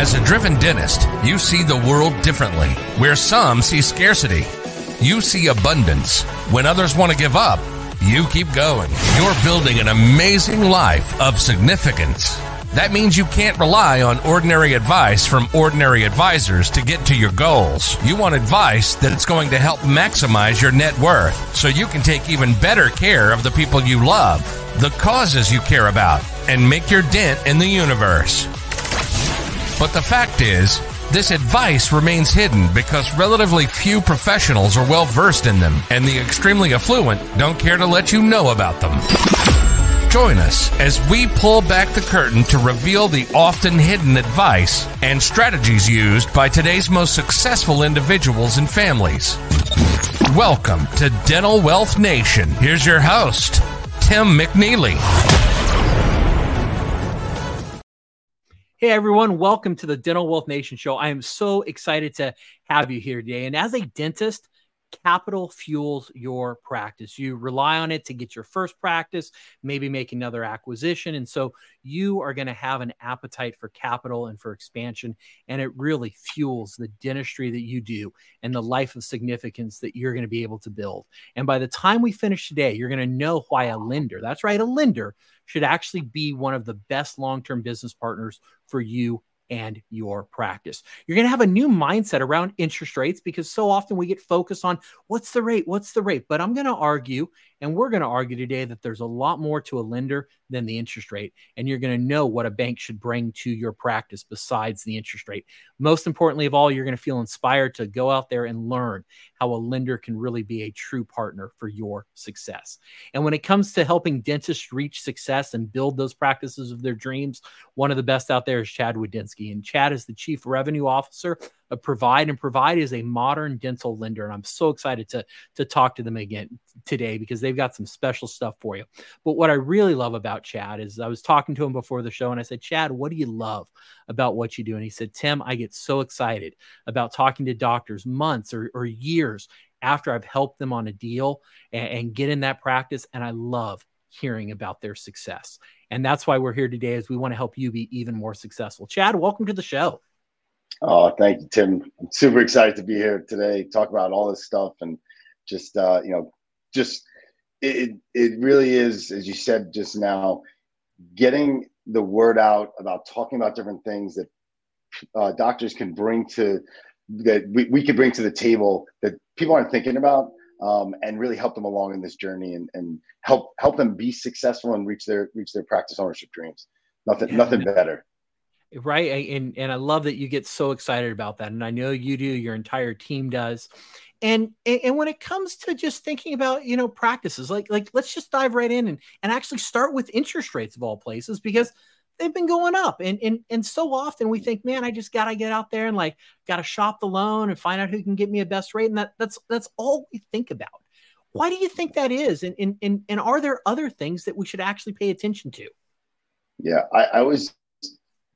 As a driven dentist, you see the world differently. Where some see scarcity, you see abundance. When others want to give up, you keep going. You're building an amazing life of significance. That means you can't rely on ordinary advice from ordinary advisors to get to your goals. You want advice that's going to help maximize your net worth so you can take even better care of the people you love, the causes you care about, and make your dent in the universe. But the fact is, this advice remains hidden because relatively few professionals are well versed in them, and the extremely affluent don't care to let you know about them. Join us as we pull back the curtain to reveal the often hidden advice and strategies used by today's most successful individuals and families. Welcome to Dental Wealth Nation. Here's your host, Tim McNeely. Hey everyone, welcome to the Dental Wealth Nation show. I am so excited to have you here today. And as a dentist, capital fuels your practice. You rely on it to get your first practice, maybe make another acquisition. And so you are going to have an appetite for capital and for expansion. And it really fuels the dentistry that you do and the life of significance that you're going to be able to build. And by the time we finish today, you're going to know why a lender, that's right, a lender should actually be one of the best long term business partners for you and your practice. You're going to have a new mindset around interest rates because so often we get focused on what's the rate, what's the rate. But I'm going to argue, and we're going to argue today, that there's a lot more to a lender than the interest rate. And you're going to know what a bank should bring to your practice besides the interest rate. Most importantly of all, you're going to feel inspired to go out there and learn how a lender can really be a true partner for your success. And when it comes to helping dentists reach success and build those practices of their dreams, one of the best out there is Chad Widensky. And Chad is the chief revenue officer of Uh, provide, and Provide is a modern dental lender. And I'm so excited to, to talk to them again today because they've got some special stuff for you. But what I really love about Chad is I was talking to him before the show and I said, Chad, what do you love about what you do? And he said, Tim, I get so excited about talking to doctors months or, or years after I've helped them on a deal and, and get in that practice. And I love hearing about their success. And that's why we're here today is we want to help you be even more successful. Chad, welcome to the show. Oh, thank you, Tim. I'm super excited to be here today, talk about all this stuff and just uh, you know, just it it really is, as you said just now, getting the word out about talking about different things that uh, doctors can bring to that we, we can bring to the table that people aren't thinking about um, and really help them along in this journey and, and help help them be successful and reach their reach their practice ownership dreams. Nothing yeah. nothing better right and and i love that you get so excited about that and i know you do your entire team does and and when it comes to just thinking about you know practices like like let's just dive right in and and actually start with interest rates of all places because they've been going up and and and so often we think man i just gotta get out there and like gotta shop the loan and find out who can get me a best rate and that that's that's all we think about. Why do you think that is and and and, and are there other things that we should actually pay attention to? Yeah i, I was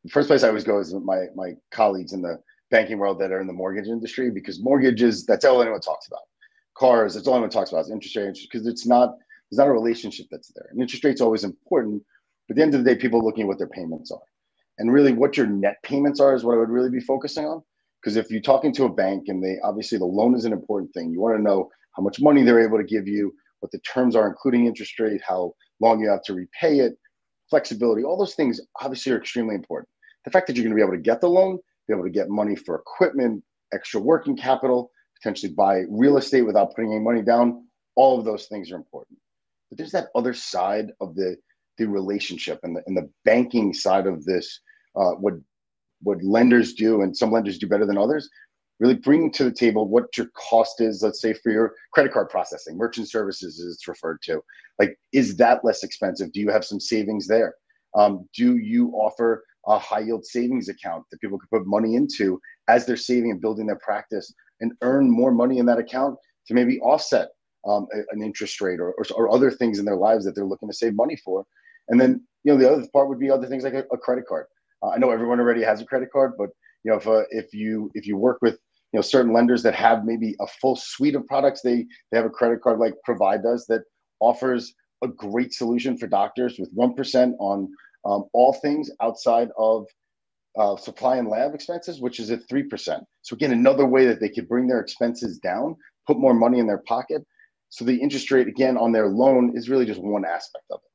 the first place I always go is my my colleagues in the banking world that are in the mortgage industry because mortgages that's all anyone talks about. Cars that's all anyone talks about is interest rates because it's not there's not a relationship that's there. And interest rates always important, but at the end of the day, people are looking at what their payments are, and really what your net payments are is what I would really be focusing on. Because if you're talking to a bank and they obviously the loan is an important thing, you want to know how much money they're able to give you, what the terms are, including interest rate, how long you have to repay it, flexibility, all those things obviously are extremely important the fact that you're going to be able to get the loan, be able to get money for equipment, extra working capital, potentially buy real estate without putting any money down, all of those things are important. But there's that other side of the the relationship and the and the banking side of this. Uh, what what lenders do, and some lenders do better than others. Really bring to the table what your cost is. Let's say for your credit card processing, merchant services is it's referred to. Like, is that less expensive? Do you have some savings there? Um, do you offer a high yield savings account that people could put money into as they're saving and building their practice and earn more money in that account to maybe offset um, an interest rate or, or, or, other things in their lives that they're looking to save money for. And then, you know, the other part would be other things like a, a credit card. Uh, I know everyone already has a credit card, but you know, if uh, if you if you work with you know certain lenders that have maybe a full suite of products, they they have a credit card like Provide does that offers a great solution for doctors with one percent on um, all things outside of uh, supply and lab expenses, which is at 3%. So, again, another way that they could bring their expenses down, put more money in their pocket. So, the interest rate, again, on their loan is really just one aspect of it.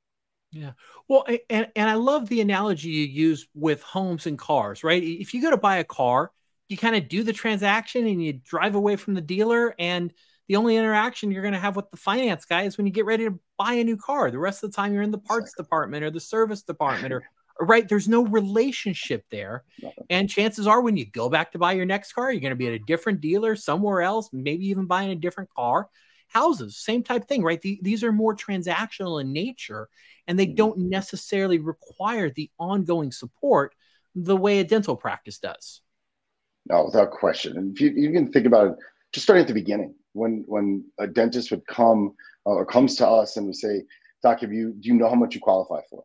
Yeah. Well, and, and I love the analogy you use with homes and cars, right? If you go to buy a car, you kind of do the transaction and you drive away from the dealer and the only interaction you're going to have with the finance guy is when you get ready to buy a new car. The rest of the time you're in the parts department or the service department or right there's no relationship there. And chances are when you go back to buy your next car you're going to be at a different dealer somewhere else maybe even buying a different car. Houses same type thing right? The, these are more transactional in nature and they mm-hmm. don't necessarily require the ongoing support the way a dental practice does. No without question. And if you, you can think about it just starting at the beginning when when a dentist would come uh, or comes to us and we say doc have you do you know how much you qualify for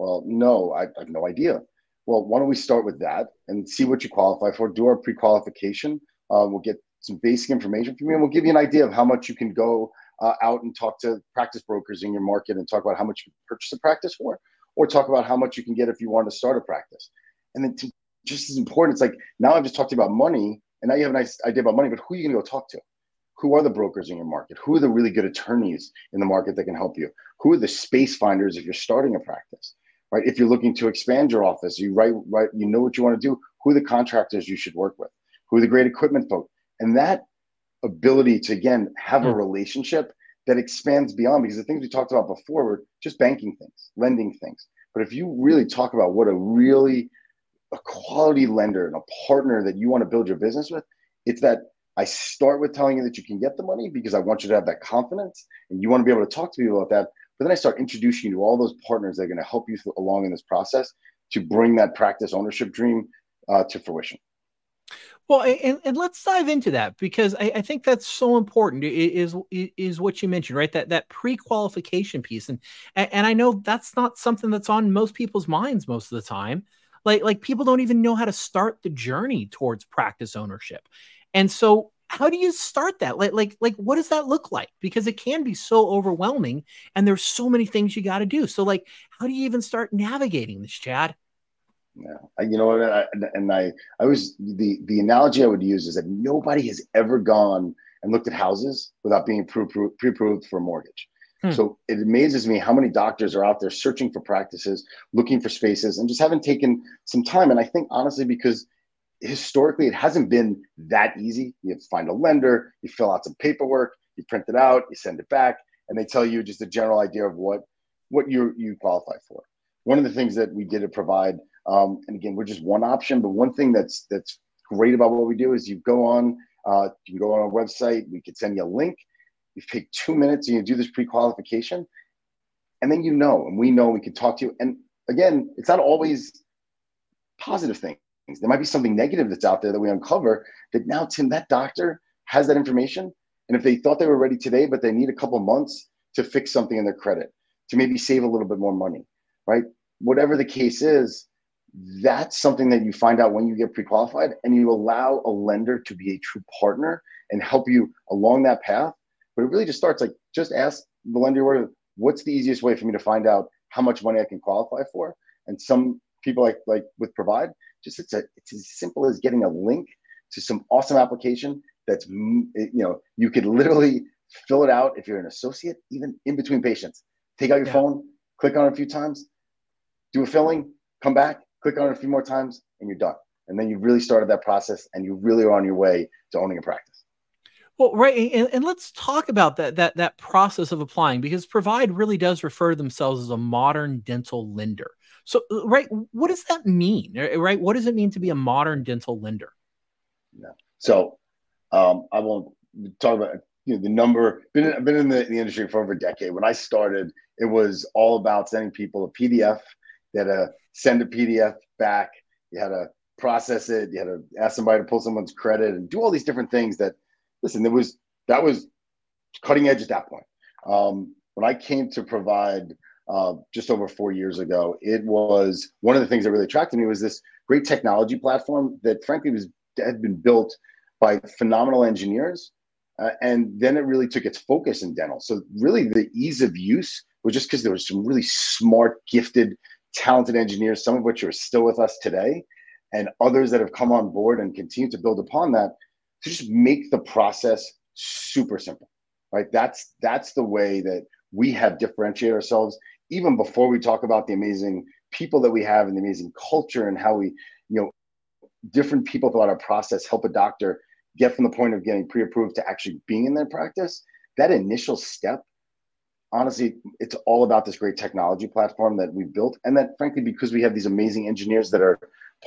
well, no, I, I have no idea. Well, why don't we start with that and see what you qualify for? Do our pre-qualification. Uh, we'll get some basic information from you, and we'll give you an idea of how much you can go uh, out and talk to practice brokers in your market and talk about how much you can purchase a practice for, or talk about how much you can get if you want to start a practice. And then, to, just as important, it's like now I've just talked about money, and now you have a nice idea about money, but who are you going to go talk to? Who are the brokers in your market? Who are the really good attorneys in the market that can help you? Who are the space finders if you're starting a practice? right? If you're looking to expand your office, you write, right, you know what you want to do, who are the contractors you should work with, who are the great equipment folks. And that ability to, again, have a hmm. relationship that expands beyond, because the things we talked about before were just banking things, lending things. But if you really talk about what a really a quality lender and a partner that you want to build your business with, it's that I start with telling you that you can get the money because I want you to have that confidence and you want to be able to talk to people about that. But then I start introducing you to all those partners that are going to help you along in this process to bring that practice ownership dream uh, to fruition. Well, and, and let's dive into that because I, I, think that's so important. Is is what you mentioned, right? That that pre qualification piece, and and I know that's not something that's on most people's minds most of the time. Like like people don't even know how to start the journey towards practice ownership, and so how do you start that? Like like like what does that look like? Because it can be so overwhelming and there's so many things you got to do. So like how do you even start navigating this chad? Yeah you know what I, and i i was the the analogy i would use is that nobody has ever gone and looked at houses without being pre-approved for a mortgage hmm. so it amazes me how many doctors are out there searching for practices looking for spaces and just haven't taken some time and i think honestly because historically it hasn't been that easy. You have to find a lender, you fill out some paperwork, you print it out, you send it back, and they tell you just a general idea of what what you you qualify for. One of the things that we did to provide, um, and again, we're just one option, but one thing that's that's great about what we do is you go on, uh, you can go on our website, we could send you a link. You take two minutes and you do this pre-qualification, and then you know, and we know we can talk to you. And again, it's not always positive things things. There might be something negative that's out there that we uncover that now, Tim, that doctor has that information. And if they thought they were ready today, but they need a couple months to fix something in their credit, to maybe save a little bit more money, right? Whatever the case is, that's something that you find out when you get pre-qualified and you allow a lender to be a true partner and help you along that path. But it really just starts like just ask the lender where what's the easiest way for me to find out how much money I can qualify for. And some people like like with provide just it's a it's as simple as getting a link to some awesome application that's you know you could literally fill it out if you're an associate even in between patients take out your yeah. phone click on it a few times do a filling come back click on it a few more times and you're done and then you really started that process and you really are on your way to owning a practice well right and, and let's talk about that that that process of applying because provide really does refer to themselves as a modern dental lender so, uh, right, what does that mean? Uh, right, what does it mean to be a modern dental lender? Yeah. So, um, I won't talk about you know the number. Been I've been in the, the industry for over a decade. When I started, it was all about sending people a PDF. You had to send a PDF back. You had to process it. You had to ask somebody to pull someone's credit and do all these different things. That listen, there was that was cutting edge at that point. Um, when I came to provide uh, just over four years ago. It was one of the things that really attracted me was this great technology platform that, frankly, was had been built by phenomenal engineers, uh, and then it really took its focus in dental. So really, the ease of use was just because there was some really smart, gifted, talented engineers, some of which are still with us today, and others that have come on board and continue to build upon that to just make the process super simple. Right that's that's the way that we have differentiated ourselves even before we talk about the amazing people that we have and the amazing culture and how we you know different people throughout our process help a doctor get from the point of getting pre-approved to actually being in their practice that initial step honestly it's all about this great technology platform that we built. And that frankly because we have these amazing engineers that are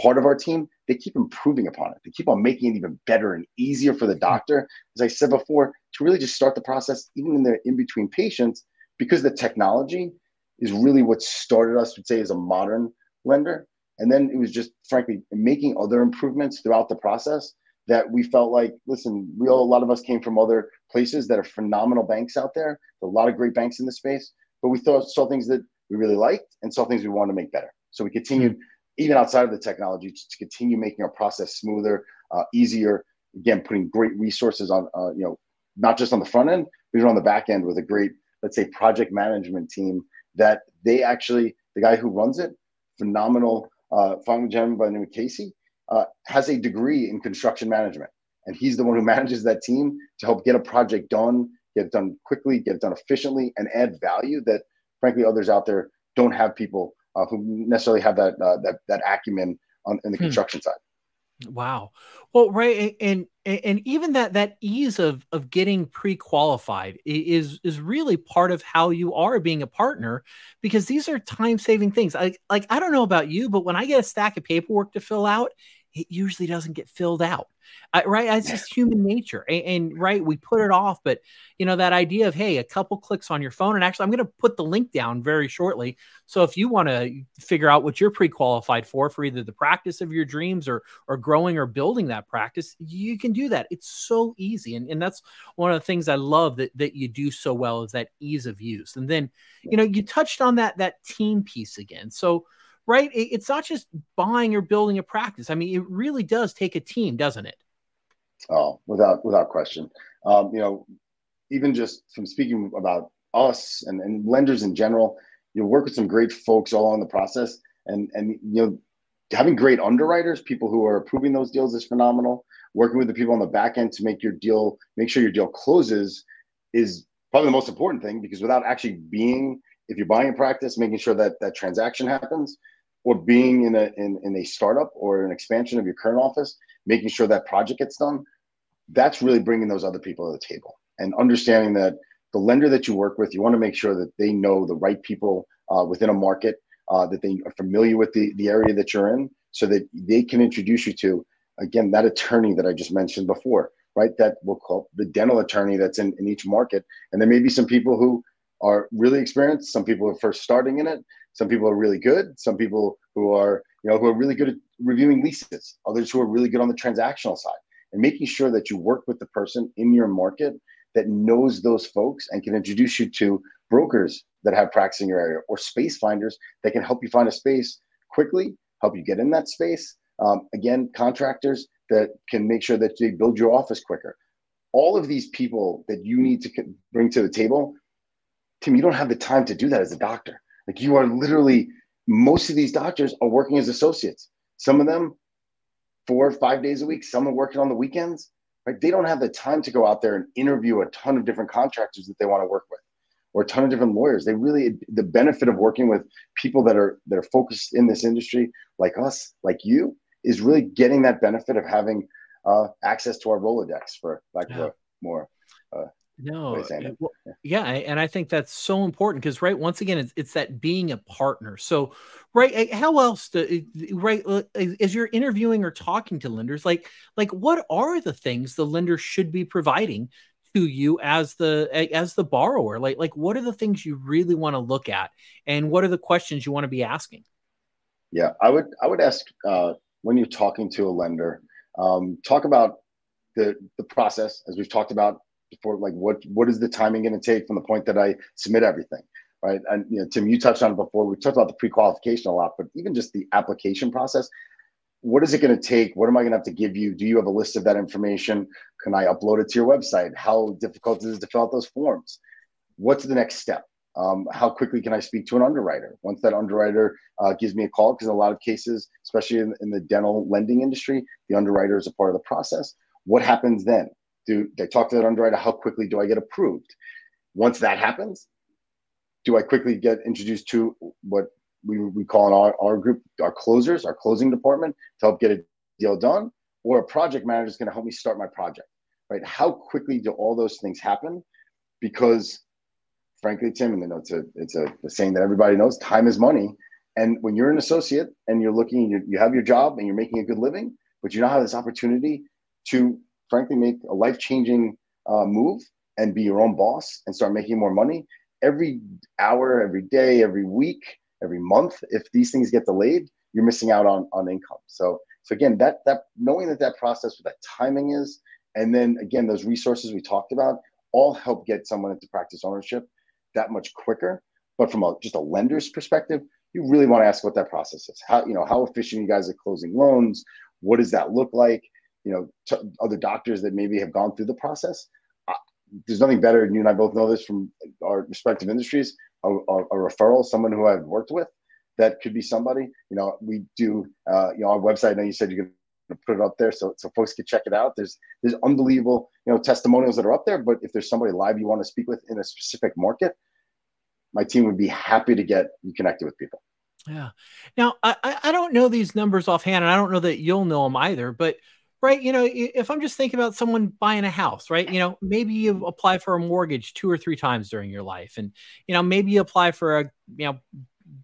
part of our team they keep improving upon it they keep on making it even better and easier for the mm-hmm. doctor as i said before to really just start the process even in the in between patients because the technology is really what started us would say as a modern lender and then it was just frankly making other improvements throughout the process that we felt like, listen, we all, a lot of us came from other places that are phenomenal banks out there. A lot of great banks in the space, but we thought saw things that we really liked and saw things we wanted to make better. So we continued, mm-hmm. Even outside of the technology, to continue making our process smoother, uh, easier. Again, putting great resources on, uh, you know, not just on the front end, but even on the back end with a great, let's say, project management team that they actually, the guy who runs it, phenomenal, uh, final gentleman by the name of Casey uh, has a degree in construction management, and he's the one who manages that team to help get a project done, get it done quickly, get it done efficiently, and add value that, frankly, others out there don't have people uh, who necessarily have that uh, that that acumen on in the hmm. construction side. Wow. Well, right, and and even that that ease of of getting pre-qualified is is really part of how you are being a partner because these are time-saving things. Like like I don't know about you, but when I get a stack of paperwork to fill out, it usually doesn't get filled out. Uh, right? It's just human nature. And, and, right, we put it off. But you know, that idea of hey, a couple clicks on your phone, and actually, I'm going to put the link down very shortly. So if you want to figure out what you're pre-qualified for, for either the practice of your dreams or or growing or building that practice, you can do that. It's so easy, and and that's one of the things I love that that you do so well is that ease of use. And then you know, you touched on that that team piece again. So right? It's not just buying or building a practice. I mean, it really does take a team, doesn't it? Oh, without without question. Um, you know, even just from speaking about us and, and lenders in general, you work with some great folks all along the process, and and you know, having great underwriters, people who are approving those deals is phenomenal. Working with the people on the back end to make your deal, make sure your deal closes, is probably the most important thing because without actually being, if you're buying a practice, making sure that that transaction happens, or being in a in, in a startup or an expansion of your current office, making sure that project gets done, that's really bringing those other people to the table and understanding that the lender that you work with, you want to make sure that they know the right people uh, within a market, uh, that they are familiar with the, the area that you're in, so that they can introduce you to, again, that attorney that I just mentioned before, right? That we'll call the dental attorney that's in, in each market. And there may be some people who are really experienced, some people are first starting in it, some people are really good. Some people who are, you know, who are really good at reviewing leases. Others who are really good on the transactional side. And making sure that you work with the person in your market that knows those folks and can introduce you to brokers that have practice in your area or space finders that can help you find a space quickly, help you get in that space. Um, again, contractors that can make sure that they build your office quicker. All of these people that you need to bring to the table, Tim, you don't have the time to do that as a doctor. Like you are literally, most of these doctors are working as associates. Some of them four or five days a week, some are working on the weekends. Right? They don't have the time to go out there and interview a ton of different contractors that they want to work with or a ton of different lawyers. They really the benefit of working with people that are that are focused in this industry, like us, like you, is really getting that benefit of having uh, access to our Rolodex, for of a more uh, no, uh, well, yeah, and I think that's so important because right, once again, it's it's that being a partner. So, right, eh, how else do eh, right uh, as you're interviewing or talking to lenders, like like what are the things the lender should be providing to you as the as the borrower? Like like what are the things you really want to look at, and what are the questions you want to be asking? Yeah, I would I would ask uh, when you're talking to a lender, um, talk about the the process as we've talked about for like what what is the timing going to take from the point that I submit everything, right? And you know, Tim, you touched on it before. We talked about the pre-qualification a lot, but even just the application process. What is it going to take? What am I going to have to give you? Do you have a list of that information? Can I upload it to your website? How difficult is it to fill out those forms? What's the next step? Um, how quickly can I speak to an underwriter? Once that underwriter uh, gives me a call, because in a lot of cases, especially in, in, the dental lending industry, the underwriter is a part of the process. What happens then? Do they talk to that underwriter? How quickly do I get approved? Once that happens, do I quickly get introduced to what we, we call in our, our group our closers, our closing department to help get a deal done? Or a project manager is going to help me start my project, right? How quickly do all those things happen? Because frankly, Tim, and you know, it's a it's a, a saying that everybody knows: time is money. And when you're an associate and you're looking, you, you have your job and you're making a good living, but you now have this opportunity to, frankly, make a life changing uh, move and be your own boss and start making more money every hour, every day, every week, every month. If these things get delayed, you're missing out on on income. So so again, that that knowing that that process, what that timing is, and then again those resources we talked about, all help get someone into practice ownership that much quicker. But from a, just a lender's perspective, you really want to ask what that process is. How you know how efficient you guys are closing loans? What does that look like? You know, t- other doctors that maybe have gone through the process. Uh, there's nothing better, and you and I both know this from our respective industries. A, a, a, referral, someone who I've worked with, that could be somebody. You know, we do. Uh, you know, our website. I know you said you're to put it up there so so folks can check it out. There's there's unbelievable you know testimonials that are up there. But if there's somebody live you want to speak with in a specific market, my team would be happy to get you connected with people. Yeah. Now I I don't know these numbers offhand, and I don't know that you'll know them either. But right, you know, if I'm just thinking about someone buying a house, right? You know, maybe you apply for a mortgage two or three times during your life, and you know, maybe you apply for a you know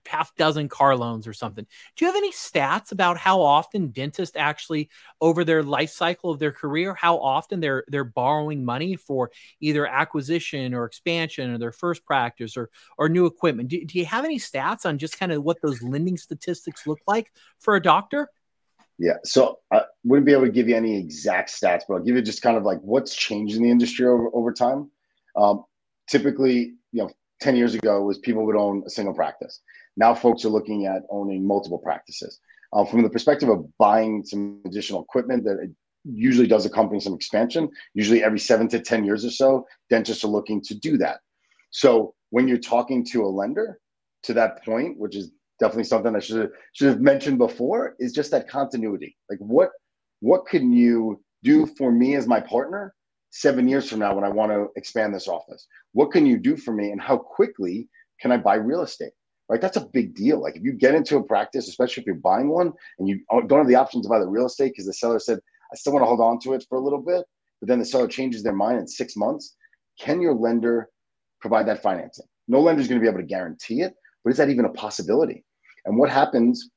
half dozen car loans or something. Do you have any stats about how often dentists actually over their life cycle of their career, how often they're they're borrowing money for either acquisition or expansion or their first practice or or new equipment? Do, do you have any stats on just kind of what those lending statistics look like for a doctor? Yeah, so I wouldn't be able to give you any exact stats, but I'll give you just kind of like what's changed in the industry over, over time. Um, typically, you know, 10 years ago was people would own a single practice. Now folks are looking at owning multiple practices. Uh, from the perspective of buying some additional equipment that usually does accompany some expansion, usually every seven to 10 years or so, dentists are looking to do that. So when you're talking to a lender to that point, which is definitely something I should have, should have mentioned before, is just that continuity. Like what what can you do for me as my partner seven years from now when I want to expand this office? What can you do for me and how quickly can I buy real estate? Right, that's a big deal. Like if you get into a practice, especially if you're buying one and you don't have the option to buy the real estate because the seller said, I still want to hold on to it for a little bit, but then the seller changes their mind in six months, can your lender provide that financing? No lender is going to be able to guarantee it, but is that even a possibility? And what happens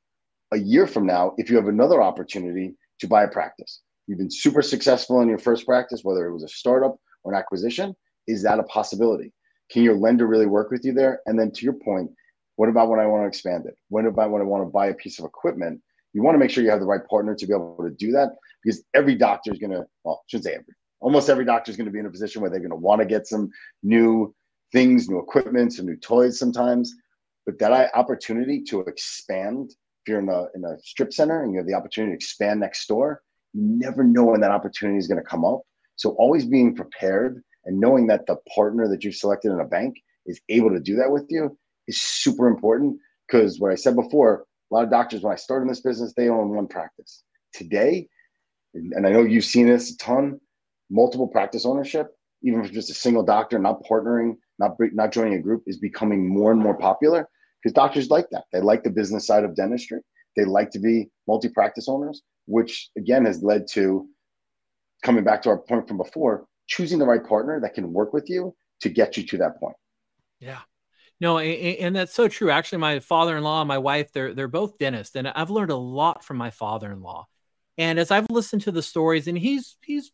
a year from now if you have another opportunity to buy a practice? You've been super successful in your first practice, whether it was a startup or an acquisition. Is that a possibility? Can your lender really work with you there? And then to your point, what about when I want to expand it? What about when I want to buy a piece of equipment? You want to make sure you have the right partner to be able to do that because every doctor is going to, well, I shouldn't say every, almost every doctor is going to be in a position where they're going to want to get some new things, new equipment, some new toys sometimes. But that opportunity to expand, if you're in a, in a strip center and you have the opportunity to expand next door, you never know when that opportunity is going to come up. So always being prepared and knowing that the partner that you've selected in a bank is able to do that with you is super important because what I said before, a lot of doctors when I started in this business, they own one practice. Today, and I know you've seen this a ton, multiple practice ownership, even if just a single doctor, not partnering, not not joining a group, is becoming more and more popular because doctors like that. They like the business side of dentistry. They like to be multi-practice owners, which again has led to coming back to our point from before, choosing the right partner that can work with you to get you to that point. Yeah. No, and that's so true. Actually, my father-in-law and my wife, they're they're both dentists, and I've learned a lot from my father-in-law. And as I've listened to the stories, and he's he's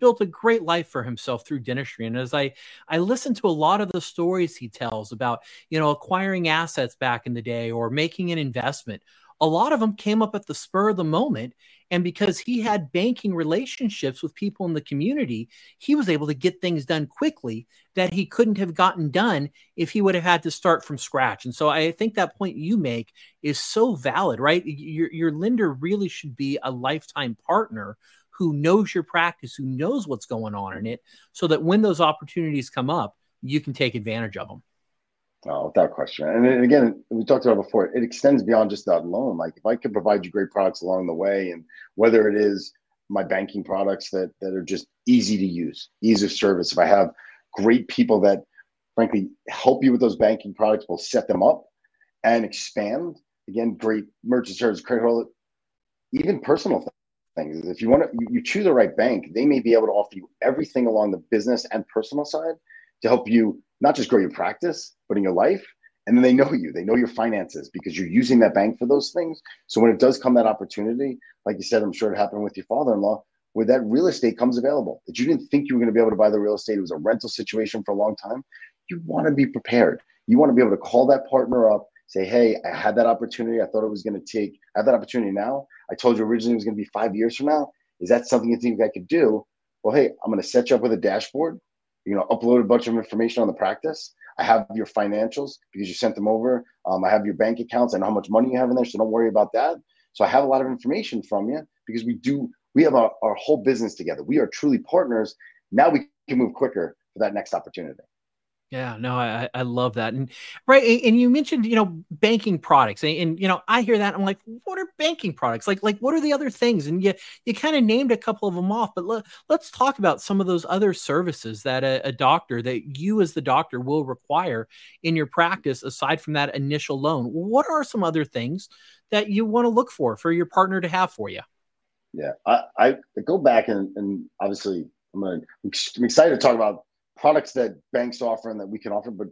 built a great life for himself through dentistry. And as I I listen to a lot of the stories he tells about, you know, acquiring assets back in the day or making an investment, a lot of them came up at the spur of the moment. And because he had banking relationships with people in the community, he was able to get things done quickly that he couldn't have gotten done if he would have had to start from scratch. And so I think that point you make is so valid, right? Your, your lender really should be a lifetime partner who knows your practice, who knows what's going on in it, so that when those opportunities come up, you can take advantage of them. Oh, without question. And again, we talked about before, it extends beyond just that loan. Like if I could provide you great products along the way, and whether it is my banking products that that are just easy to use, ease of service. If I have great people that frankly help you with those banking products, we'll set them up and expand. Again, great merchant service, credit even personal things. If you want to, you, you choose the right bank, they may be able to offer you everything along the business and personal side to help you not just grow your practice, but in your life. And then they know you, they know your finances because you're using that bank for those things. So when it does come that opportunity, like you said, I'm sure it happened with your father-in-law, where that real estate comes available that you didn't think you were going to be able to buy the real estate. It was a rental situation for a long time. You want to be prepared. You want to be able to call that partner up, say, Hey, I had that opportunity. I thought it was going to take, I have that opportunity now. I told you originally it was going to be five years from now. Is that something you think I could do? Well, hey, I'm going to set you up with a dashboard. You know, upload a bunch of information on the practice. I have your financials because you sent them over. Um, I have your bank accounts. Know how much money you have in there, so don't worry about that. So I have a lot of information from you because we do. We have our, our whole business together. We are truly partners. Now we can move quicker for that next opportunity. Yeah, no, I I love that, and right, and you mentioned you know banking products, and, and, you know I hear that I'm like, what are banking products? Like like what are the other things? And you you kind of named a couple of them off, but let, let's talk about some of those other services that a, a doctor that you as the doctor will require in your practice aside from that initial loan. What are some other things that you want to look for for your partner to have for you? Yeah, I, I go back and, and obviously I'm gonna I'm excited to talk about products that banks offer and that we can offer, but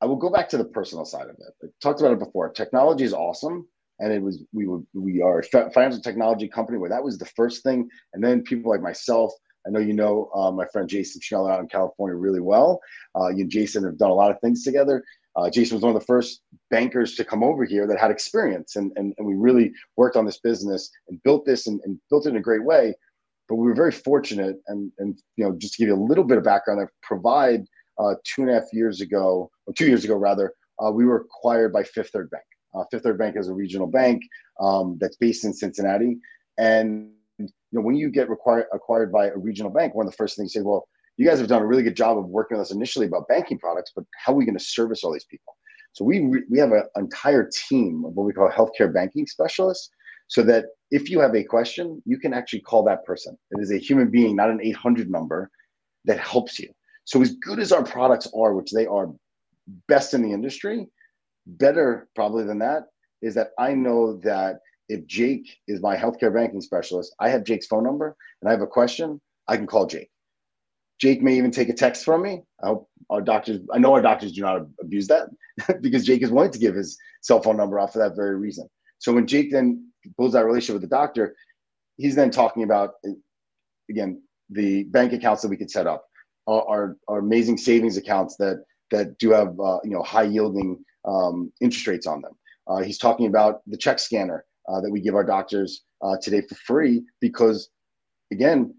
I will go back to the personal side of it. I talked about it before. Technology is awesome, and it was we were we are a financial technology company where that was the first thing, and then people like myself. I know you know uh, my friend Jason Schneller out in California really well. Uh, you and Jason have done a lot of things together. Uh, Jason was one of the first bankers to come over here that had experience, and, and, and we really worked on this business and built this and, and built it in a great way. But we were very fortunate, and and you know, just to give you a little bit of background, I provide uh, two and a half years ago, or two years ago rather, uh, we were acquired by Fifth Third Bank. Uh, Fifth Third Bank is a regional bank um, that's based in Cincinnati, and you know, when you get required acquired by a regional bank, one of the first things you say, well, you guys have done a really good job of working with us initially about banking products, but how are we going to service all these people? So we we have an entire team of what we call healthcare banking specialists so that if you have a question, you can actually call that person. It is a human being, not an 800 number that helps you. So, as good as our products are, which they are best in the industry, better probably than that is that I know that if Jake is my healthcare banking specialist, I have Jake's phone number and I have a question, I can call Jake. Jake may even take a text from me. I hope our doctors, I know our doctors do not abuse that because Jake is willing to give his cell phone number out for that very reason. So when Jake then builds that relationship with the doctor, he's then talking about again the bank accounts that we could set up, our, our, our amazing savings accounts that that do have uh, you know high yielding um, interest rates on them. Uh, he's talking about the check scanner uh, that we give our doctors uh, today for free because again,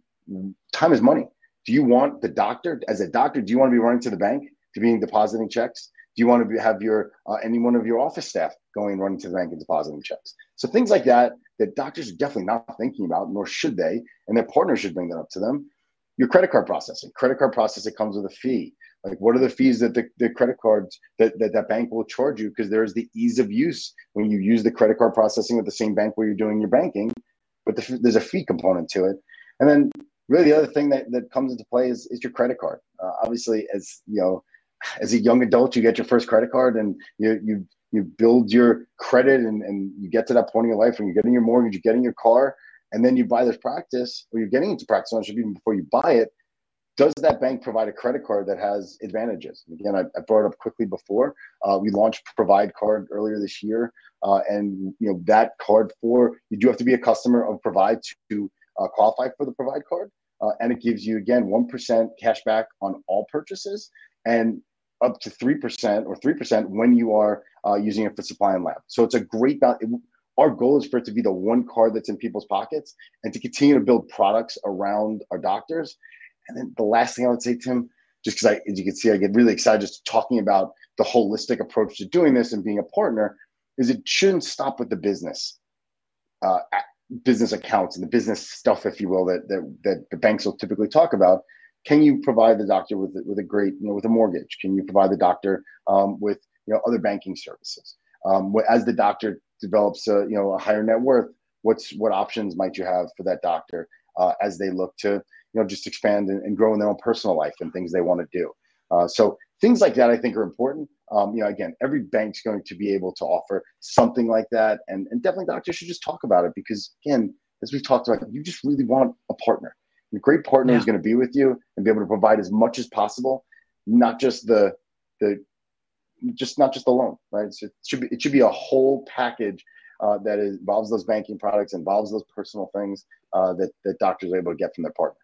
time is money. Do you want the doctor as a doctor? Do you want to be running to the bank to be depositing checks? Do you want to have your uh, any one of your office staff going and running to the bank and depositing checks? So things like that that doctors are definitely not thinking about, nor should they, and their partners should bring that up to them. Your credit card processing, credit card processing comes with a fee. Like what are the fees that the, the credit cards that, that that bank will charge you? Because there's the ease of use when you use the credit card processing with the same bank where you're doing your banking, but the, there's a fee component to it. And then really the other thing that, that comes into play is, is your credit card. Uh, obviously, as you know, as a young adult, you get your first credit card and you you you build your credit and, and you get to that point in your life when you're getting your mortgage, you're getting your car, and then you buy this practice or you're getting into practice ownership even before you buy it. Does that bank provide a credit card that has advantages? Again, I, I brought it up quickly before. Uh, we launched Provide Card earlier this year, uh, and you know that card for you do have to be a customer of Provide to uh, qualify for the Provide Card, uh, and it gives you again one percent cash back on all purchases. And up to 3% or 3% when you are uh, using it for supply and lab. So it's a great value. Our goal is for it to be the one card that's in people's pockets and to continue to build products around our doctors. And then the last thing I would say, Tim, just because I, as you can see, I get really excited just talking about the holistic approach to doing this and being a partner, is it shouldn't stop with the business, uh, business accounts and the business stuff, if you will, that, that that the banks will typically talk about can you provide the doctor with with a great you know with a mortgage can you provide the doctor um, with you know other banking services. Um, as the doctor develops a you know a higher net worth, what's what options might you have for that doctor uh, as they look to you know just expand and, and, grow in their own personal life and things they want to do. Uh, so things like that I think are important. Um, you know, again, every bank's going to be able to offer something like that, and and definitely doctors should just talk about it because again, as we've talked about, you just really want a partner. A great partner yeah. is going to be with you and be able to provide as much as possible, not just the the just not just the loan, right? So it should be it should be a whole package uh, that involves those banking products, involves those personal things uh, that that doctors are able to get from their partner.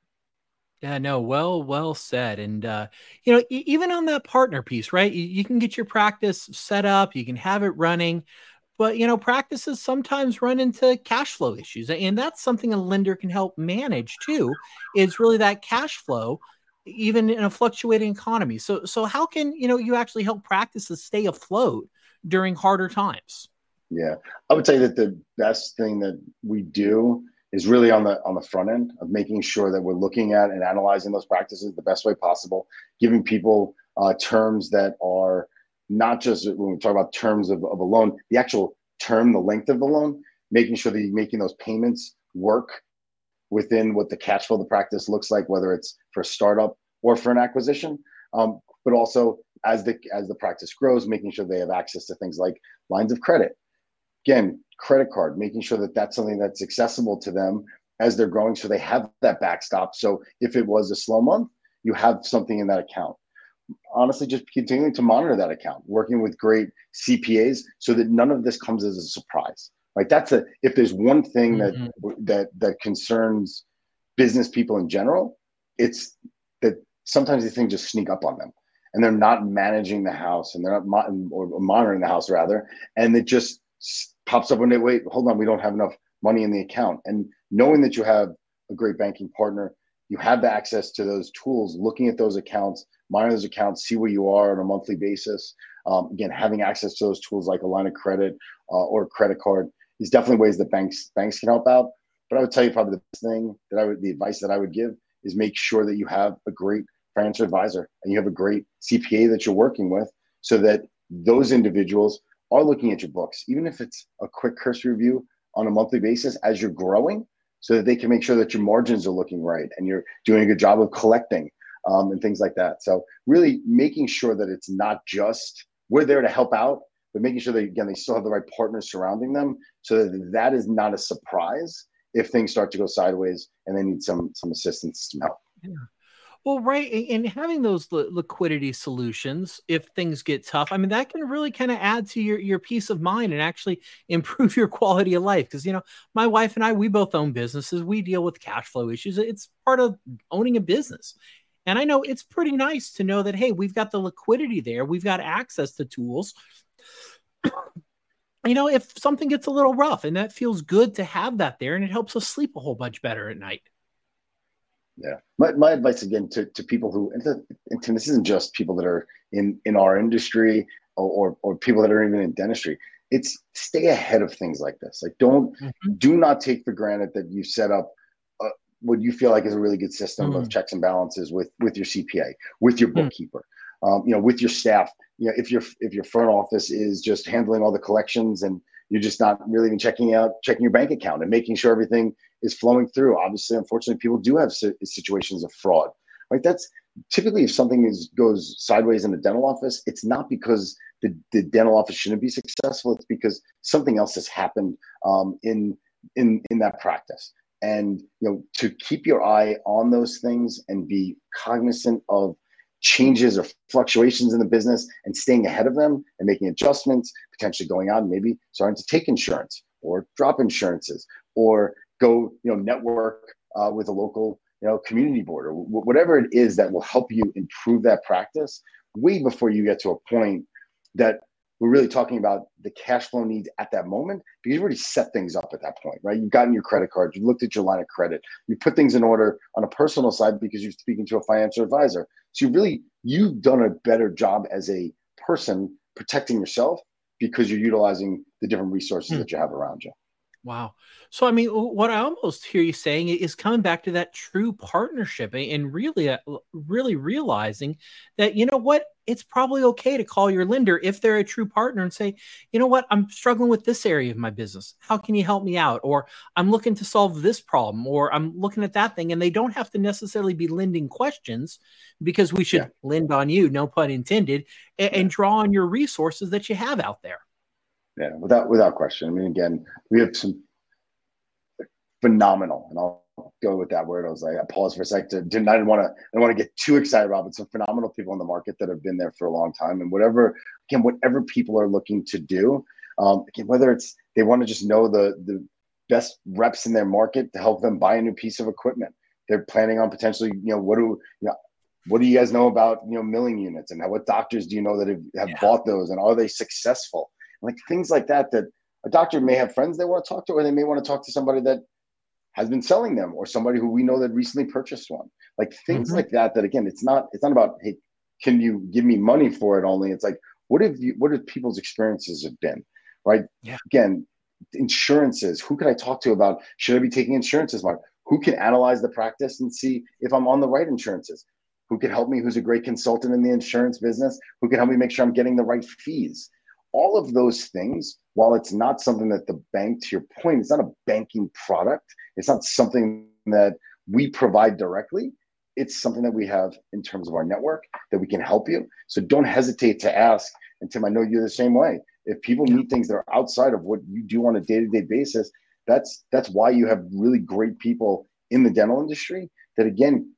Yeah, no, well, well said. And uh, you know, e- even on that partner piece, right? You, you can get your practice set up, you can have it running, but you know, practices sometimes run into cash flow issues, and that's something a lender can help manage too. Is really that cash flow, even in a fluctuating economy. So, so how can you know you actually help practices stay afloat during harder times? Yeah, I would say that the best thing that we do is really on the on the front end of making sure that we're looking at and analyzing those practices the best way possible, giving people uh, terms that are not just when we talk about terms of, of a loan, the actual term, the length of the loan, making sure that you're making those payments work within what the cash flow of the practice looks like, whether it's for a startup or for an acquisition. Um, but also as the as the practice grows, making sure they have access to things like lines of credit. Again, credit card, making sure that that's something that's accessible to them as they're growing, so they have that backstop. So if it was a slow month, you have something in that account honestly just continuing to monitor that account, working with great CPAs so that none of this comes as a surprise. Right? That's a if there's one thing mm-hmm. that that that concerns business people in general, it's that sometimes these things just sneak up on them and they're not managing the house and they're not mo- or monitoring the house rather and it just pops up one day wait hold on we don't have enough money in the account and knowing that you have a great banking partner you have the access to those tools looking at those accounts monitor those accounts, see where you are on a monthly basis. Um, again, having access to those tools like a line of credit uh, or a credit card is definitely ways that banks banks can help out. But I would tell you probably the best thing that I would, the advice that I would give is make sure that you have a great financial advisor and you have a great CPA that you're working with, so that those individuals are looking at your books, even if it's a quick cursory review on a monthly basis as you're growing, so that they can make sure that your margins are looking right and you're doing a good job of collecting um, and things like that. So really making sure that it's not just we're there to help out, but making sure that again they still have the right partners surrounding them, so that that is not a surprise if things start to go sideways and they need some some assistance, some help. Yeah. Well, right, and having those liquidity solutions if things get tough, I mean that can really kind of add to your your peace of mind and actually improve your quality of life. Because you know, my wife and I, we both own businesses. We deal with cash flow issues. It's part of owning a business, and I know it's pretty nice to know that, hey, we've got the liquidity there, we've got access to tools. you know, if something gets a little rough, and that feels good to have that there, and it helps us sleep a whole bunch better at night. Yeah, my, my advice again to, to people who and, to, and this isn't just people that are in in our industry or, or, or people that are even in dentistry. It's stay ahead of things like this. Like don't mm-hmm. do not take for granted that you set up what you feel like is a really good system mm. of checks and balances with with your CPA, with your mm. bookkeeper, mm. um, you know, with your staff. You know, if your if your front office is just handling all the collections and you're just not really even checking out checking your bank account and making sure everything is flowing through. Obviously, unfortunately, people do have situations of fraud. Right? That's typically if something is goes sideways in the dental office, it's not because the, the dental office shouldn't be successful. It's because something else has happened um, in in in that practice and you know to keep your eye on those things and be cognizant of changes or fluctuations in the business and staying ahead of them and making adjustments potentially going on maybe starting to take insurance or drop insurances or go you know network uh, with a local you know community board or w- whatever it is that will help you improve that practice way before you get to a point that we're really talking about the cash flow needs at that moment because you've already set things up at that point, right? You've gotten your credit cards, you've looked at your line of credit, you put things in order on a personal side because you're speaking to a financial advisor. So you really you've done a better job as a person protecting yourself because you're utilizing the different resources hmm. that you have around you. Wow. So, I mean, what I almost hear you saying is coming back to that true partnership and really, uh, really realizing that, you know what, it's probably okay to call your lender if they're a true partner and say, you know what, I'm struggling with this area of my business. How can you help me out? Or I'm looking to solve this problem, or I'm looking at that thing. And they don't have to necessarily be lending questions because we should yeah. lend on you, no pun intended, and, and draw on your resources that you have out there. Yeah, without without question. I mean, again, we have some phenomenal, and I'll go with that word. I was like, I pause for a sec. To, didn't I didn't want to I don't want to get too excited about, but some phenomenal people in the market that have been there for a long time, and whatever again, whatever people are looking to do, um, again, whether it's they want to just know the the best reps in their market to help them buy a new piece of equipment. They're planning on potentially, you know, what do you know, what do you guys know about you know milling units and how, what doctors do you know that have, have yeah. bought those and are they successful? Like things like that that a doctor may have friends they want to talk to or they may want to talk to somebody that has been selling them or somebody who we know that recently purchased one. Like things mm-hmm. like that that again it's not it's not about hey can you give me money for it only? It's like what have you what have people's experiences have been right? Yeah. again insurances who can i talk to about should i be taking insurances mark who can analyze the practice and see if i'm on the right insurances? Who can help me who's a great consultant in the insurance business? Who can help me make sure i'm getting the right fees all of those things, while it's not something that the bank, to your point, it's not a banking product, it's not something that we provide directly. It's something that we have in terms of our network that we can help you. So don't hesitate to ask. And Tim, I know you're the same way. If people need things that are outside of what you do on a day-to-day basis, that's that's why you have really great people in the dental industry that again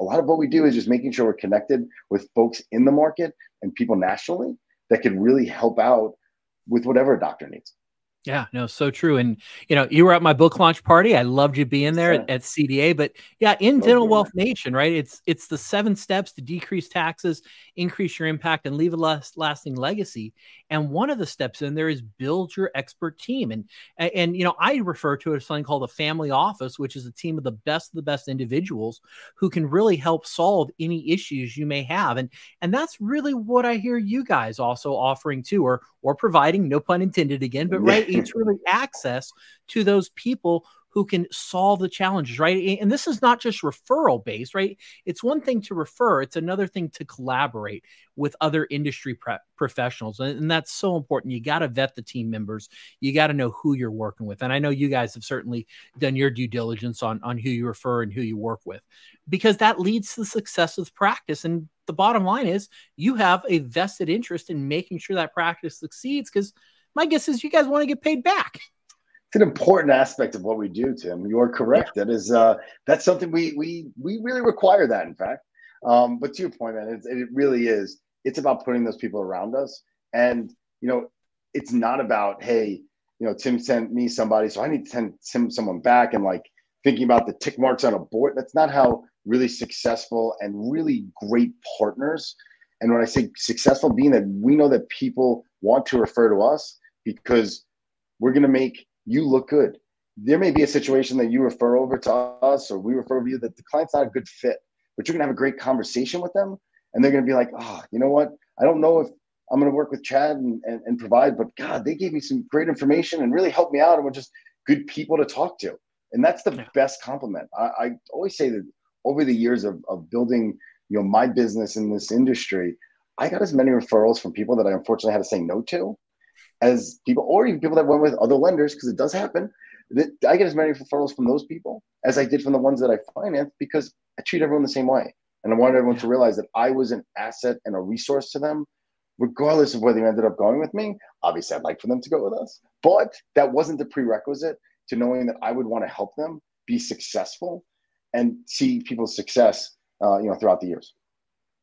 a lot of what we do is just making sure we're connected with folks in the market and people nationally that can really help out with whatever a doctor needs. Yeah, no, so true. And you know, you were at my book launch party. I loved you being there at, at, CDA. But yeah, in Dental Wealth Nation, right? It's it's the seven steps to decrease taxes, increase your impact, and leave a last, lasting legacy. And one of the steps in there is build your expert team. And and you know, I refer to it as something called a family office, which is a team of the best of the best individuals who can really help solve any issues you may have. And and that's really what I hear you guys also offering too, or or providing, no pun intended again, but right, it's really access to those people who can solve the challenges, right? And this is not just referral based, right? It's one thing to refer, it's another thing to collaborate with other industry pre- professionals. And that's so important. You got to vet the team members, you got to know who you're working with. And I know you guys have certainly done your due diligence on, on who you refer and who you work with because that leads to the success of the practice. And the bottom line is you have a vested interest in making sure that practice succeeds because my guess is you guys want to get paid back. It's an important aspect of what we do, Tim. You are correct. That is uh, that's something we we we really require that. In fact, um, but to your point, man, it really is. It's about putting those people around us, and you know, it's not about hey, you know, Tim sent me somebody, so I need to send Tim someone back, and like thinking about the tick marks on a board. That's not how really successful and really great partners. And when I say successful, being that we know that people want to refer to us because we're going to make you look good. There may be a situation that you refer over to us or we refer to you that the client's not a good fit, but you're going to have a great conversation with them. And they're going to be like, oh, you know what? I don't know if I'm going to work with Chad and, and, and Provide, but God, they gave me some great information and really helped me out. And we're just good people to talk to. And that's the yeah. best compliment. I, I always say that over the years of, of building, you know, my business in this industry, I got as many referrals from people that I unfortunately had to say no to as people, or even people that went with other lenders, because it does happen. That I get as many referrals from those people as I did from the ones that I finance because I treat everyone the same way. And I wanted everyone to realize that I was an asset and a resource to them, regardless of whether they ended up going with me. Obviously, I'd like for them to go with us, but that wasn't the prerequisite to knowing that I would want to help them be successful and see people's success, uh, you know, throughout the years.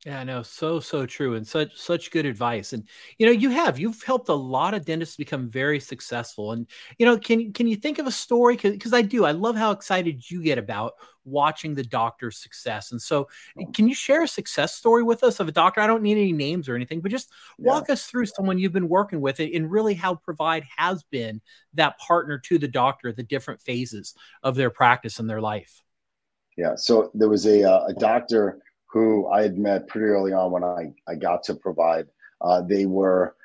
Yeah, I know. So, so true. And such, such good advice. And, you know, you have, you've helped a lot of dentists become very successful. And, you know, can, can you think of a story? Cause, cause I do, I love how excited you get about watching the doctor's success. And so oh. can you share a success story with us of a doctor? I don't need any names or anything, but just walk yeah. us through someone you've been working with and really how Provide has been that partner to the doctor, the different phases of their practice and their life. Yeah. So there was a, uh, a doctor who I had met pretty early on when I, I got to Provide. Uh, they were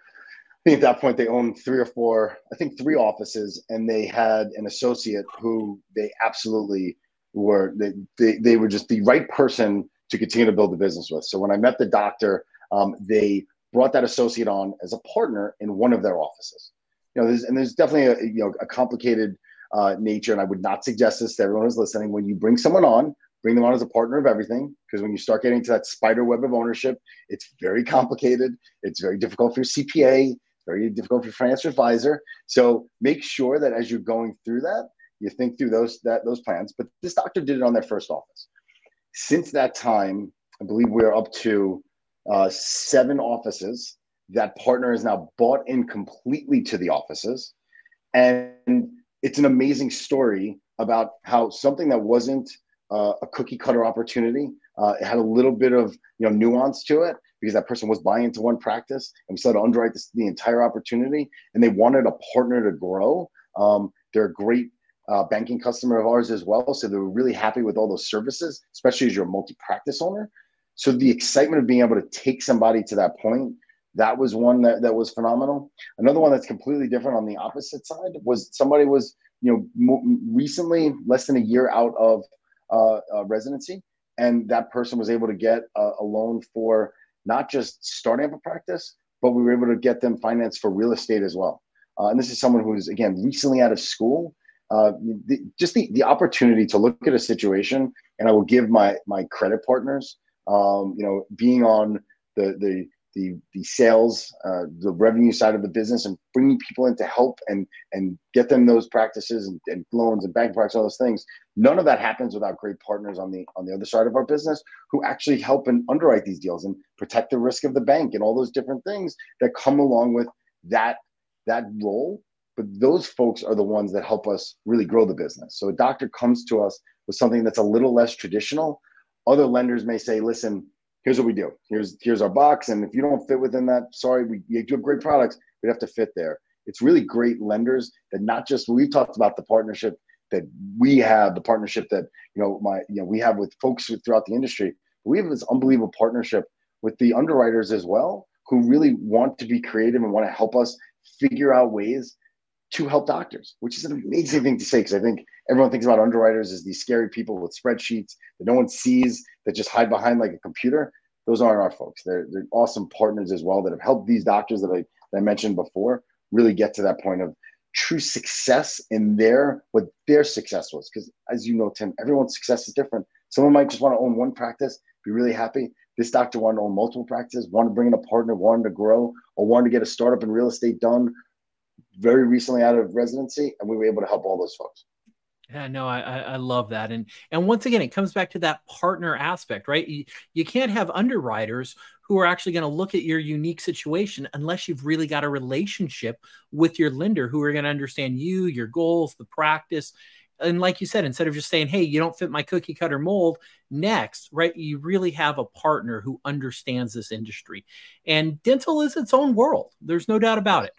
I think at that point they owned three or four, I think three offices, and they had an associate who they absolutely were they, they, they were just the right person to continue to build the business with. So when I met the doctor, um, they brought that associate on as a partner in one of their offices. You know, there's, and there's definitely a you know a complicated uh, nature, and I would not suggest this to everyone who's listening. When you bring someone on, bring them on as a partner of everything, because when you start getting to that spider web of ownership, it's very complicated. It's very difficult for your CPA. Very difficult for your financial advisor. So make sure that as you're going through that, you think through those that those plans. But this doctor did it on their first office. Since that time, I believe we're up to uh, seven offices. That partner is now bought in completely to the offices. And it's an amazing story about how something that wasn't uh, a cookie cutter opportunity, uh, it had a little bit of you know nuance to it because that person was buying into one practice and we started to underwrite this, the entire opportunity and they wanted a partner to grow. Um, they're a great uh, banking customer of ours as well. So they were really happy with all those services, especially as you're a multi-practice owner. So the excitement of being able to take somebody to that point, that was one that, that was phenomenal. Another one that's completely different on the opposite side was somebody was, you know, recently less than a year out of uh, uh, residency. And that person was able to get a, a loan for not just starting up a practice, but we were able to get them finance for real estate as well. Uh, and this is someone who's, again, recently out of school uh, the, just the, the opportunity to look at a situation and I will give my my credit partners, um, you know, being on the the the, the sales, uh, the revenue side of the business, and bringing people in to help and and get them those practices and, and loans and bank products, all those things. None of that happens without great partners on the on the other side of our business who actually help and underwrite these deals and protect the risk of the bank and all those different things that come along with that that role but those folks are the ones that help us really grow the business. So a doctor comes to us with something that's a little less traditional. Other lenders may say, listen, here's what we do. Here's here's our box. And if you don't fit within that, sorry, we you do have great products, we have to fit there. It's really great lenders that not just we've talked about the partnership that we have, the partnership that you know my you know we have with folks throughout the industry. We have this unbelievable partnership with the underwriters as well, who really want to be creative and want to help us figure out ways to help doctors, which is an amazing thing to say because I think everyone thinks about underwriters as these scary people with spreadsheets that no one sees that just hide behind like a computer. Those aren't our folks. They're, they're awesome partners as well that have helped these doctors that I, that I mentioned before really get to that point of true success in their what their success was. Because as you know, Tim, everyone's success is different. Someone might just want to own one practice, be really happy. This doctor wanted to own multiple practices, wanted to bring in a partner, wanted to grow, or wanted to get a startup in real estate done, very recently out of residency, and we were able to help all those folks. Yeah, no, I, I love that, and and once again, it comes back to that partner aspect, right? You, you can't have underwriters who are actually going to look at your unique situation unless you've really got a relationship with your lender, who are going to understand you, your goals, the practice, and like you said, instead of just saying, "Hey, you don't fit my cookie cutter mold," next, right? You really have a partner who understands this industry, and dental is its own world. There's no doubt about it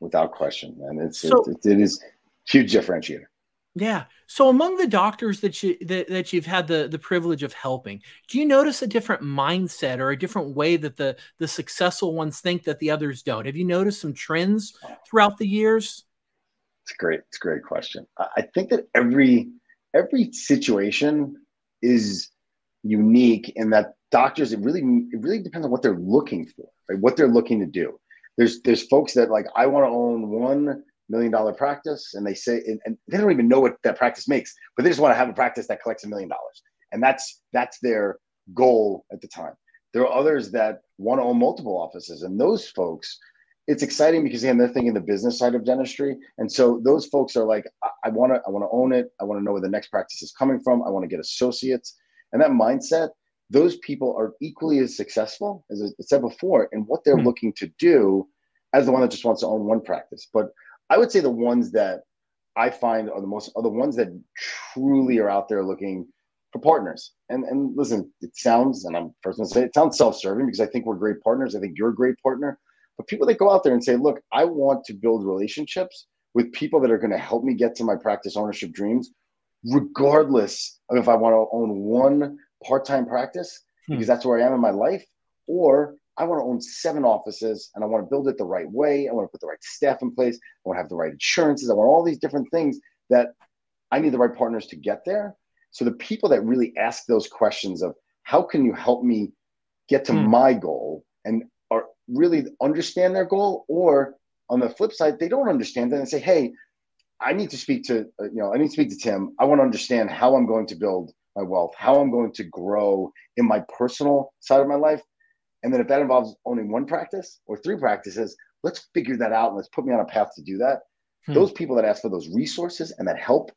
without question. And it's so, it, it is huge differentiator. Yeah. So among the doctors that you that, that you've had the the privilege of helping, do you notice a different mindset or a different way that the the successful ones think that the others don't? Have you noticed some trends throughout the years? It's great. It's a great question. I think that every every situation is unique in that doctors it really it really depends on what they're looking for, right? What they're looking to do there's there's folks that like I want to own one million dollar practice, and they say and, and, they don't even know what that practice makes, but they just want to have a practice that collects a million dollars, and that's that's their goal at the time. There are others that want to own multiple offices, and those folks, it's exciting because again they're thinking the business side of dentistry, and so those folks are like, I want to I want to own it. I want to know where the next practice is coming from. I want to get associates, and that mindset those people are equally as successful, as I said before, in what they're mm-hmm. looking to do as the one that just wants to own one practice. But I would say the ones that I find are the most are the ones that truly are out there looking for partners. And and listen, it sounds, and I'm first to say it sounds self-serving because I think we're great partners. I think you're a great partner. But people that go out there and say, look, I want to build relationships with people that are going to help me get to my practice ownership dreams, regardless of if I want to own one part-time practice hmm. because that's where I am in my life, or I want to own seven offices and I want to build it the right way. I want to put the right staff in place. I want to have the right insurances. I want all these different things that I need the right partners to get there. So the people that really ask those questions of how can you help me get to hmm. my goal and are really understand their goal or on the flip side they don't understand that and say hey i need to speak to uh, you know i need to speak to tim i want to understand how i'm going to build my wealth how i'm going to grow in my personal side of my life and then if that involves owning one practice or three practices let's figure that out and let's put me on a path to do that hmm. those people that ask for those resources and that help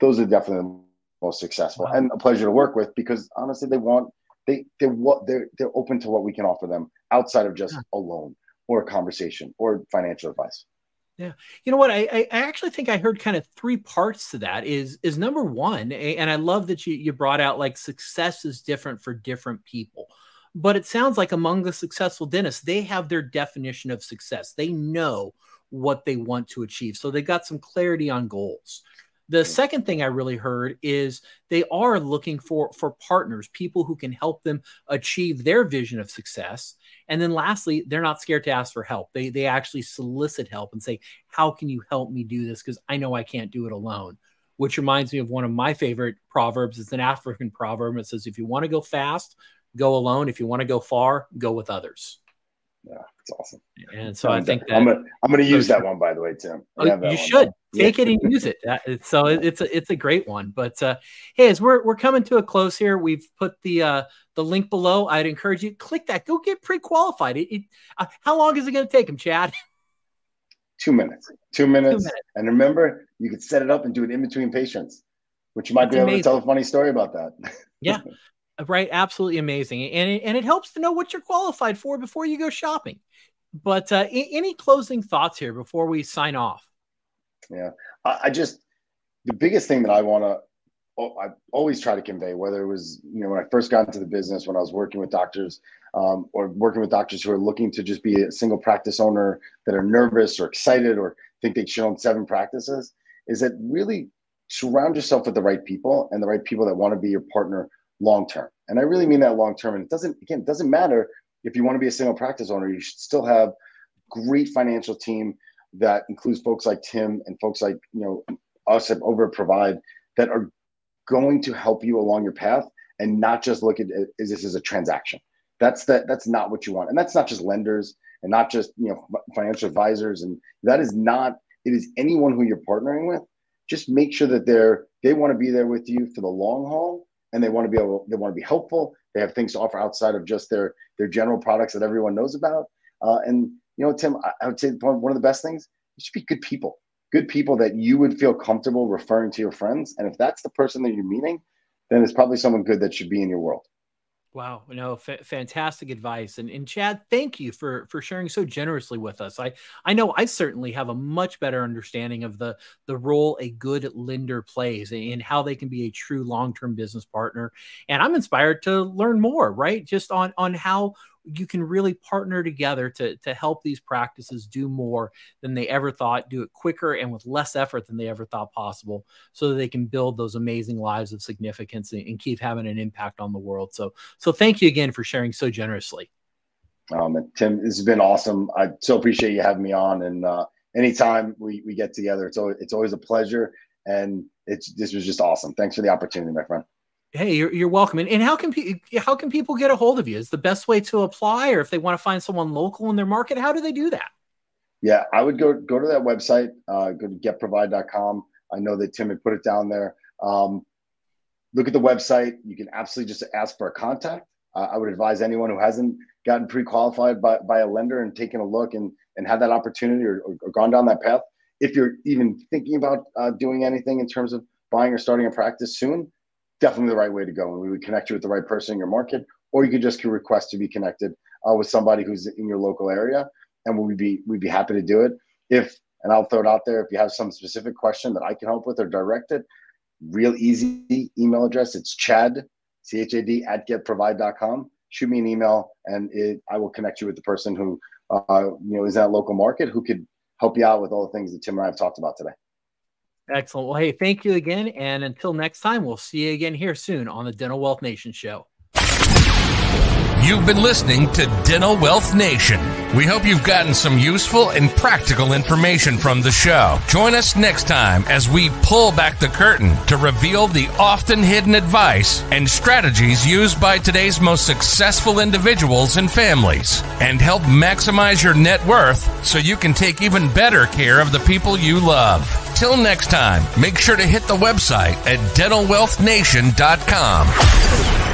those are definitely the most successful wow. and a pleasure to work with because honestly they want they they what they're they're open to what we can offer them outside of just yeah. a loan or a conversation or financial advice. Yeah, you know what? I I actually think I heard kind of three parts to that. Is is number one, and I love that you you brought out like success is different for different people. But it sounds like among the successful dentists, they have their definition of success. They know what they want to achieve, so they got some clarity on goals. The second thing I really heard is they are looking for for partners, people who can help them achieve their vision of success. And then lastly, they're not scared to ask for help. They they actually solicit help and say, "How can you help me do this because I know I can't do it alone." Which reminds me of one of my favorite proverbs. It's an African proverb. It says, "If you want to go fast, go alone. If you want to go far, go with others." Yeah, it's awesome. And so I think that, I'm gonna I'm gonna use that one by the way, Tim. Oh, you should take it and use it. so it's a it's a great one. But uh, hey, as we're we're coming to a close here, we've put the uh, the link below. I'd encourage you click that. Go get pre-qualified. It, it uh, how long is it going to take him, Chad? Two minutes. Two minutes. Two minutes. And remember, you could set it up and do it in between patients, which you might That's be able amazing. to tell a funny story about that. yeah. Right absolutely amazing and it, and it helps to know what you're qualified for before you go shopping. But uh, any closing thoughts here before we sign off? Yeah I, I just the biggest thing that i want to oh, I always try to convey, whether it was, you know, when I first got into the business, when I was working with doctors um, or working with doctors who are looking to just be a single practice owner that are nervous or excited or think they should own seven practices, is that really surround yourself with the right people and the right people that want to be your partner long term. And I really mean that long term. And it doesn't, again, it doesn't matter if you want to be a single practice owner, you should still have great financial team that includes folks like Tim and folks like, you know, us at over Provide that are going to help you along your path and not just look at it as this as a transaction. That's that that's not what you want. And that's not just lenders and not just, you know, financial advisors. And that is not, it is anyone who you're partnering with. Just make sure that they're, they want to be there with you for the long haul and they want to be able they want to be helpful. They have things to offer outside of just their their general products that everyone knows about. Uh, and you know tim I, I would say one of the best things you should be good people. Good people that you would feel comfortable referring to your friends. And if that's the person that you're meeting then it's probably someone good that should be in your world Wow, no, f- fantastic advice, and and Chad, thank you for for sharing so generously with us. I I know I certainly have a much better understanding of the the role a good lender plays and how they can be a true long term business partner, and I'm inspired to learn more. Right, just on on how you can really partner together to, to help these practices do more than they ever thought, do it quicker and with less effort than they ever thought possible, so that they can build those amazing lives of significance and, and keep having an impact on the world. So, so thank you again for sharing so generously. Um, and Tim, this has been awesome. I so appreciate you having me on. And uh, anytime we, we get together, it's always, it's always a pleasure. And it's this was just awesome. Thanks for the opportunity, my friend. Hey, you're, you're welcome. And, and how can pe- how can people get a hold of you? Is the best way to apply, or if they want to find someone local in their market, how do they do that? Yeah, I would go go to that website. Uh, go to getprovide.com. I know that Tim had put it down there. Um, look at the website. You can absolutely just ask for a contact. Uh, I would advise anyone who hasn't gotten pre-qualified by, by a lender and taken a look and and had that opportunity or, or, or gone down that path. If you're even thinking about uh, doing anything in terms of buying or starting a practice soon, definitely the right way to go. And we would connect you with the right person in your market, or you could just request to be connected uh, with somebody who's in your local area, and we'd be we'd be happy to do it. If and I'll throw it out there if you have some specific question that I can help with or direct it, real easy email address. It's Chad C H A D at getprovide.com. Shoot me an email, and it, I will connect you with the person who uh, you know is in that local market who could help you out with all the things that Tim and I have talked about today. Excellent. Well, hey, thank you again. And until next time, we'll see you again here soon on the Dental Wealth Nation Show. You've been listening to Dental Wealth Nation. We hope you've gotten some useful and practical information from the show. Join us next time as we pull back the curtain to reveal the often hidden advice and strategies used by today's most successful individuals and families and help maximize your net worth so you can take even better care of the people you love. Till next time, make sure to hit the website at dentalwealthnation.com.